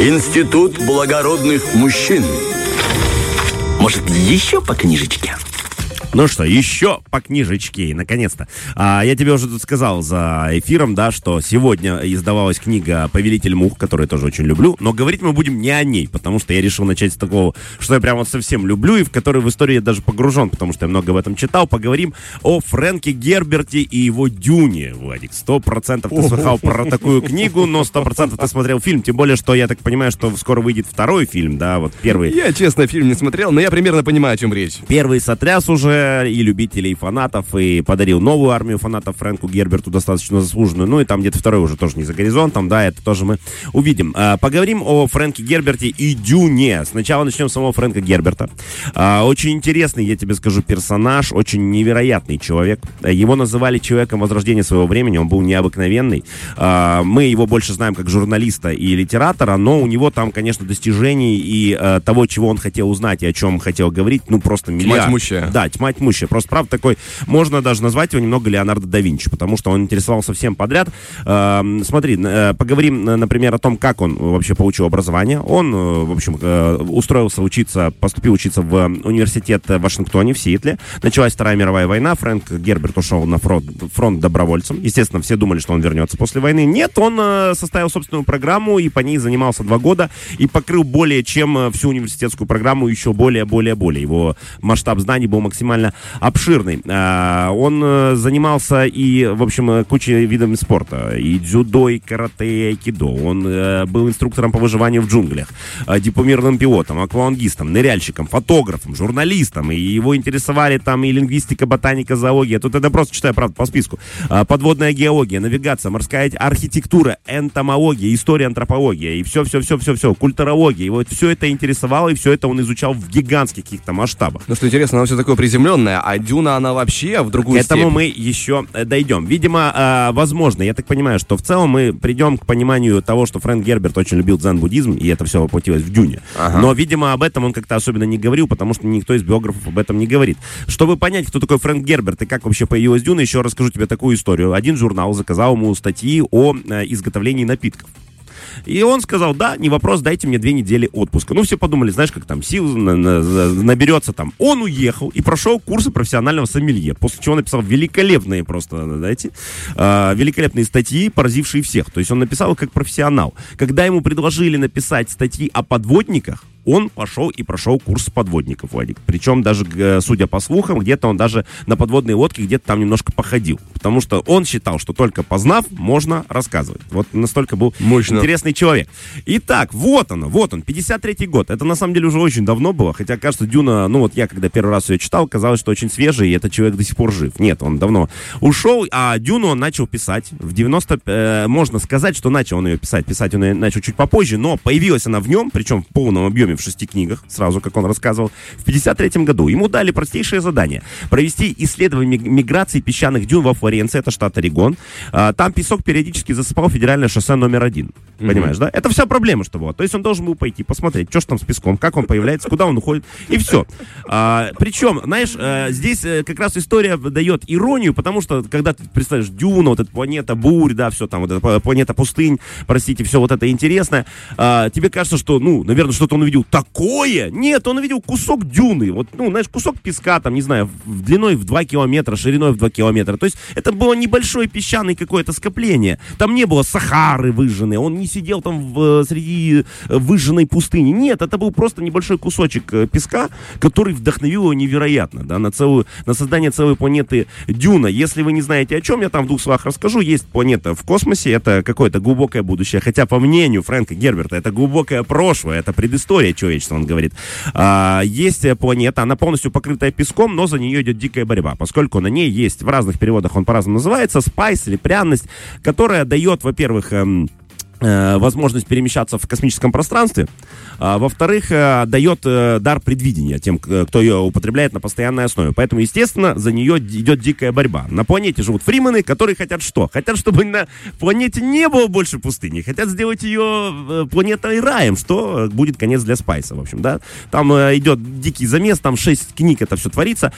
Институт благородных мужчин. Может, еще по книжечке? Ну что, еще по книжечке, наконец-то. А, я тебе уже тут сказал за эфиром, да, что сегодня издавалась книга «Повелитель мух», которую я тоже очень люблю, но говорить мы будем не о ней, потому что я решил начать с такого, что я прям вот совсем люблю, и в который в историю я даже погружен, потому что я много об этом читал. Поговорим о Фрэнке Герберте и его Дюне, Владик. Сто процентов ты слыхал про такую книгу, но сто процентов ты смотрел фильм, тем более, что я так понимаю, что скоро выйдет второй фильм, да, вот первый. Я, честно, фильм не смотрел, но я примерно понимаю, о чем речь. Первый сотряс уже и любителей, и фанатов, и подарил новую армию фанатов Фрэнку Герберту, достаточно заслуженную. Ну и там где-то второй уже тоже не за горизонтом, да, это тоже мы увидим. А, поговорим о Фрэнке Герберте и Дюне. Сначала начнем с самого Фрэнка Герберта. А, очень интересный, я тебе скажу, персонаж, очень невероятный человек. Его называли человеком возрождения своего времени, он был необыкновенный. А, мы его больше знаем как журналиста и литератора, но у него там, конечно, достижений и того, чего он хотел узнать и о чем хотел говорить, ну просто миллиард. Тьма тьмущая. Да, тьма тьмущая. Просто, правда, такой, можно даже назвать его немного Леонардо да Винчи, потому что он интересовался всем подряд. Э, смотри, э, поговорим, например, о том, как он вообще получил образование. Он, э, в общем, э, устроился учиться, поступил учиться в университет в Вашингтоне, в Сиэтле. Началась Вторая мировая война, Фрэнк Герберт ушел на фронт, фронт добровольцем. Естественно, все думали, что он вернется после войны. Нет, он э, составил собственную программу и по ней занимался два года и покрыл более чем э, всю университетскую программу еще более, более, более. Его масштаб знаний был максимально обширный. А, он э, занимался и, в общем, э, кучей видами спорта. И дзюдо, и карате, и айкидо. Он э, был инструктором по выживанию в джунглях, дипломированным пилотом, аквалангистом, ныряльщиком, фотографом, журналистом. И его интересовали там и лингвистика, ботаника, зоология. Тут это просто читаю, правда, по списку. А, подводная геология, навигация, морская архитектура, энтомология, история, антропология. И все-все-все-все-все, культурология. И вот все это интересовало, и все это он изучал в гигантских каких-то масштабах. Ну что интересно, оно все такое приземленное, а Дюна, она вообще в другую К этому степь. мы еще э, дойдем. Видимо, э, возможно, я так понимаю, что в целом мы придем к пониманию того, что Фрэнк Герберт очень любил дзен-буддизм, и это все воплотилось в Дюне. Ага. Но, видимо, об этом он как-то особенно не говорил, потому что никто из биографов об этом не говорит. Чтобы понять, кто такой Фрэнк Герберт и как вообще появилась Дюна, еще расскажу тебе такую историю. Один журнал заказал ему статьи о э, изготовлении напитков. И он сказал, да, не вопрос, дайте мне две недели отпуска. Ну, все подумали, знаешь, как там сил на- на- наберется там. Он уехал и прошел курсы профессионального сомелье, после чего написал великолепные просто, знаете, э, великолепные статьи, поразившие всех. То есть он написал как профессионал. Когда ему предложили написать статьи о подводниках, он пошел и прошел курс подводников, Владик. Причем даже, судя по слухам, где-то он даже на подводной лодке где-то там немножко походил. Потому что он считал, что только познав, можно рассказывать. Вот настолько был Мощно. интересный человек. Итак, вот оно, вот он, 53-й год. Это на самом деле уже очень давно было, хотя кажется, Дюна, ну вот я когда первый раз ее читал, казалось, что очень свежий, и этот человек до сих пор жив. Нет, он давно ушел, а Дюну он начал писать в 90... э, можно сказать, что начал он ее писать. Писать он ее начал чуть попозже, но появилась она в нем, причем в полном объеме в шести книгах, сразу, как он рассказывал, в 53 году. Ему дали простейшее задание. Провести исследование ми- миграции песчаных дюн во Флоренции, это штат Орегон. А, Там песок периодически засыпал федеральное шоссе номер один. Понимаешь, да? Это вся проблема, что была. То есть он должен был пойти, посмотреть, что ж там с песком, как он появляется, куда он уходит, и все. причем, знаешь, э, здесь э, как раз история дает иронию, потому что, когда ты представляешь Дюна, вот эта планета бурь, да, все там, вот эта пла- планета пустынь, простите, все вот это интересное, а, тебе кажется, что, ну, наверное, что-то он увидел такое. Нет, он увидел кусок дюны, вот, ну, знаешь, кусок песка, там, не знаю, в длиной в 2 километра, шириной в 2 километра. То есть это было небольшое песчаное какое-то скопление. Там не было Сахары выжженной, он не сидел там в, э, среди э, выжженной пустыни. Нет, это был просто небольшой кусочек э, песка, который вдохновил его невероятно, да, на целую, на создание целой планеты Дюна. Если вы не знаете о чем, я там в двух словах расскажу. Есть планета в космосе, это какое-то глубокое будущее, хотя по мнению Фрэнка Герберта это глубокое прошлое, это предыстория человечества, он говорит. А, есть э, планета, она полностью покрытая песком, но за нее идет дикая борьба, поскольку на ней есть, в разных переводах он по-разному называется, спайс или пряность, которая дает, во-первых, эм, возможность перемещаться в космическом пространстве. А, во-вторых, э, дает э, дар предвидения тем, кто ее употребляет на постоянной основе. Поэтому, естественно, за нее идет дикая борьба. На планете живут фримены, которые хотят что? Хотят, чтобы на планете не было больше пустыни. Хотят сделать ее э, планетой раем, что будет конец для Спайса, в общем, да. Там э, идет дикий замес, там шесть книг это все творится.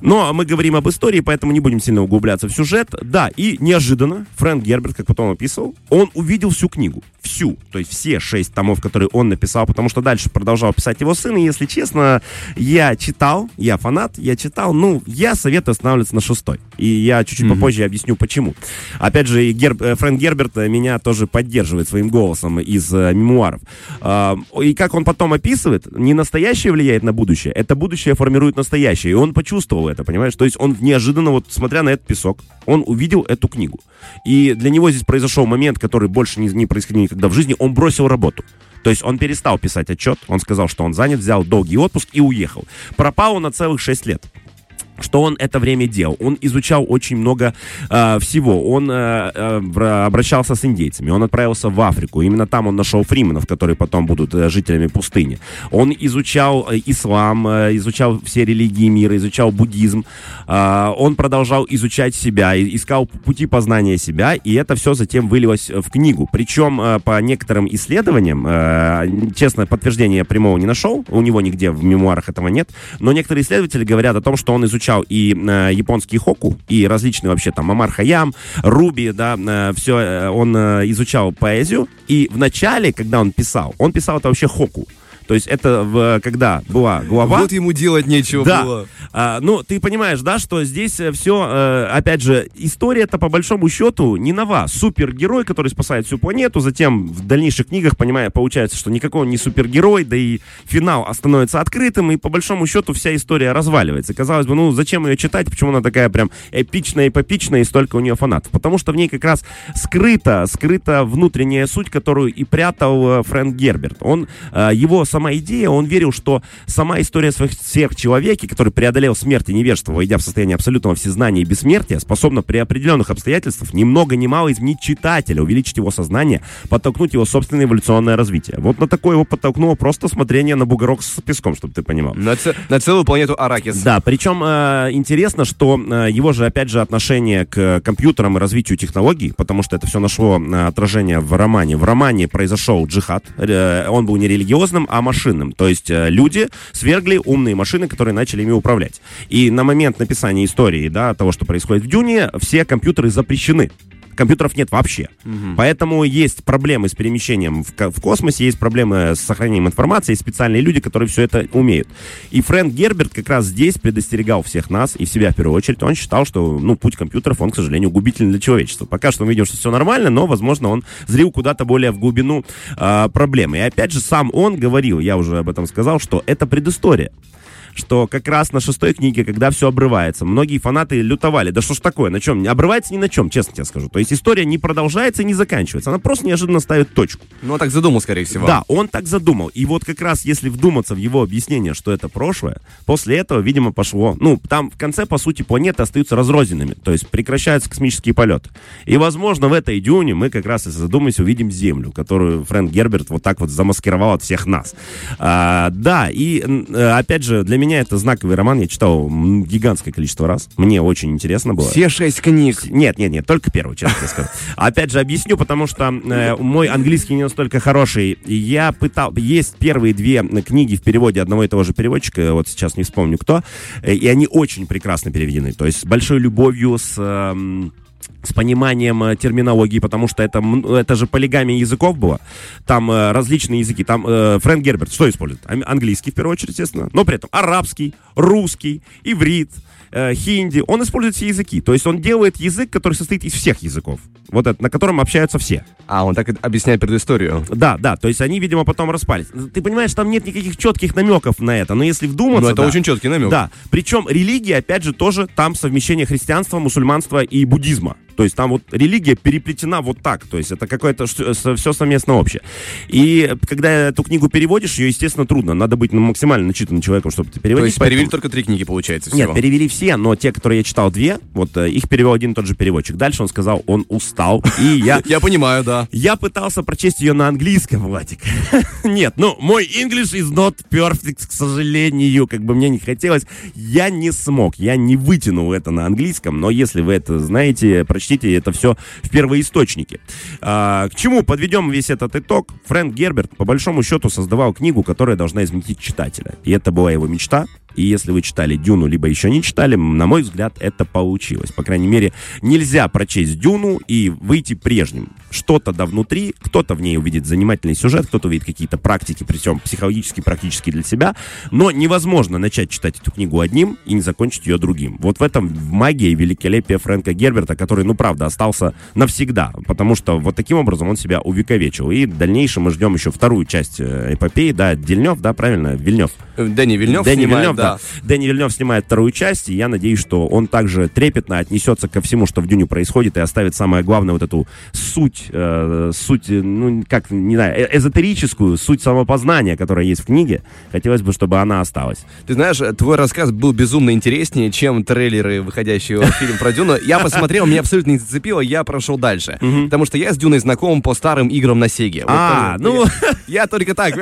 Но мы говорим об истории, поэтому не будем сильно углубляться в сюжет. Да, и неожиданно Фрэнк Герберт, как потом описывал, он увидел всю книгу. Всю. То есть все шесть томов, которые он написал, потому что дальше продолжал писать его сын. И, если честно, я читал, я фанат, я читал, ну, я советую останавливаться на шестой. И я чуть-чуть mm-hmm. попозже объясню, почему. Опять же, Гер... Э, Фрэнк Герберт меня тоже поддерживает своим голосом из э, мемуаров. Э, и как он потом описывает, не настоящее влияет на будущее, это будущее формирует настоящее. И он почувствовал это, понимаешь? То есть он неожиданно, вот смотря на этот песок, он увидел эту книгу. И для него здесь произошел момент, который больше не, не происходил никогда в жизни, он бросил работу. То есть он перестал писать отчет, он сказал, что он занят, взял долгий отпуск и уехал. Пропал он на целых 6 лет. Что он это время делал? Он изучал очень много э, всего. Он э, э, обращался с индейцами. Он отправился в Африку. Именно там он нашел фрименов, которые потом будут э, жителями пустыни. Он изучал э, ислам, э, изучал все религии мира, изучал буддизм. Э, он продолжал изучать себя, искал пути познания себя, и это все затем вылилось в книгу. Причем э, по некоторым исследованиям, э, честно, подтверждения прямого не нашел, у него нигде в мемуарах этого нет, но некоторые исследователи говорят о том, что он изучал изучал и э, японский хоку, и различные вообще там Амар Хаям, Руби, да, э, все, э, он э, изучал поэзию, и в начале, когда он писал, он писал это вообще хоку. То есть это в, когда была глава... Вот ему делать нечего да. было. А, ну, ты понимаешь, да, что здесь э, все, э, опять же, история-то по большому счету не нова. Супергерой, который спасает всю планету, затем в дальнейших книгах, понимая, получается, что никакой он не супергерой, да и финал становится открытым, и по большому счету вся история разваливается. Казалось бы, ну, зачем ее читать, почему она такая прям эпичная, эпопичная, и столько у нее фанатов? Потому что в ней как раз скрыта, скрыта внутренняя суть, которую и прятал э, Фрэнк Герберт. Он, его сам сама идея, он верил, что сама история своих сверхчеловеки, который преодолел смерть и невежество, войдя в состояние абсолютного всезнания и бессмертия, способна при определенных обстоятельствах ни много ни мало изменить читателя, увеличить его сознание, подтолкнуть его собственное эволюционное развитие. Вот на такое его подтолкнуло просто смотрение на бугорок с песком, чтобы ты понимал. На, ц- на целую планету Аракис. Да, причем э, интересно, что э, его же, опять же, отношение к компьютерам и развитию технологий, потому что это все нашло э, отражение в романе. В романе произошел джихад, э, он был не религиозным, а машинным. То есть э, люди свергли умные машины, которые начали ими управлять. И на момент написания истории, да, того, что происходит в Дюне, все компьютеры запрещены компьютеров нет вообще. Угу. Поэтому есть проблемы с перемещением в, в космосе, есть проблемы с сохранением информации, есть специальные люди, которые все это умеют. И Фрэнк Герберт как раз здесь предостерегал всех нас, и себя в первую очередь. Он считал, что ну, путь компьютеров, он, к сожалению, губительный для человечества. Пока что мы видим, что все нормально, но, возможно, он зрил куда-то более в глубину э, проблемы. И опять же, сам он говорил, я уже об этом сказал, что это предыстория что как раз на шестой книге, когда все обрывается, многие фанаты лютовали. Да что ж такое, на чем? Обрывается ни на чем, честно тебе скажу. То есть история не продолжается и не заканчивается. Она просто неожиданно ставит точку. Ну, он так задумал, скорее всего. Да, он так задумал. И вот как раз, если вдуматься в его объяснение, что это прошлое, после этого, видимо, пошло... Ну, там в конце, по сути, планеты остаются разрозненными. То есть прекращаются космические полеты. И, возможно, в этой дюне мы как раз, если задумаемся, увидим Землю, которую Фрэнк Герберт вот так вот замаскировал от всех нас. А, да, и, э, опять же, для меня это знаковый роман. Я читал гигантское количество раз. Мне очень интересно было. Все шесть книг? Нет, нет, нет, только первую, честно тебе скажу. Опять же, объясню, потому что э, мой английский не настолько хороший. Я пытал... Есть первые две книги в переводе одного и того же переводчика, вот сейчас не вспомню кто, э, и они очень прекрасно переведены. То есть с большой любовью, с... Э, с пониманием э, терминологии, потому что это, это же полигамия языков было. Там э, различные языки. Там э, Фрэнк Герберт что использует? Английский, в первую очередь, естественно, но при этом арабский, русский, иврит, э, хинди. Он использует все языки. То есть он делает язык, который состоит из всех языков. Вот это, на котором общаются все. А, он так объясняет предысторию. Да, да. То есть они, видимо, потом распались. Ты понимаешь, там нет никаких четких намеков на это. Но если вдуматься... Ну, это да, очень четкий намек. Да. Причем религия, опять же, тоже там совмещение христианства, мусульманства и буддизма. То есть там вот религия переплетена вот так. То есть это какое-то все совместно общее. И когда эту книгу переводишь, ее, естественно, трудно. Надо быть ну, максимально начитанным человеком, чтобы переводить. То есть перевели только три книги, получается, всего? Нет, перевели все, но те, которые я читал две, вот э, их перевел один и тот же переводчик. Дальше он сказал, он устал. И я... Я понимаю, да. Я пытался прочесть ее на английском, Владик. Нет, ну, мой English is not perfect, к сожалению. Как бы мне не хотелось. Я не смог, я не вытянул это на английском. Но если вы это знаете, прочтите прочтите это все в первоисточнике. А, к чему подведем весь этот итог? Фрэнк Герберт, по большому счету, создавал книгу, которая должна изменить читателя. И это была его мечта. И если вы читали Дюну, либо еще не читали, на мой взгляд, это получилось. По крайней мере, нельзя прочесть Дюну и выйти прежним. Что-то да внутри, кто-то в ней увидит занимательный сюжет, кто-то увидит какие-то практики, причем психологически, практически для себя. Но невозможно начать читать эту книгу одним и не закончить ее другим. Вот в этом магия и великолепие Фрэнка Герберта, который, ну, правда, остался навсегда, потому что вот таким образом он себя увековечил. И в дальнейшем мы ждем еще вторую часть э, эпопеи, да, Дельнев, да, правильно, Вильнев. Дэнни Вильнев Дэнни снимает, Вильнев, да. Дэнни Вильнев снимает вторую часть, и я надеюсь, что он также трепетно отнесется ко всему, что в Дюне происходит, и оставит самое главное вот эту суть, э, суть, э, ну, как, не знаю, э- эзотерическую, суть самопознания, которая есть в книге. Хотелось бы, чтобы она осталась. Ты знаешь, твой рассказ был безумно интереснее, чем трейлеры, выходящие в фильм про Дюну. Я посмотрел, меня абсолютно не зацепило, я прошел дальше. Потому что я с Дюной знаком по старым играм на Сеге. А, ну- Я только так.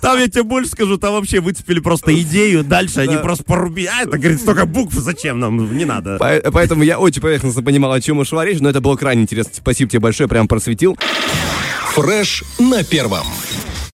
Там я тебе больше скажу, там вообще выцепили просто идею, дальше они просто порубили. А, это, говорит, столько букв, зачем нам, не надо. По- Поэтому я очень поверхностно понимал, о чем шла речь, но это было крайне интересно. Спасибо тебе большое, прям просветил. Фреш на первом.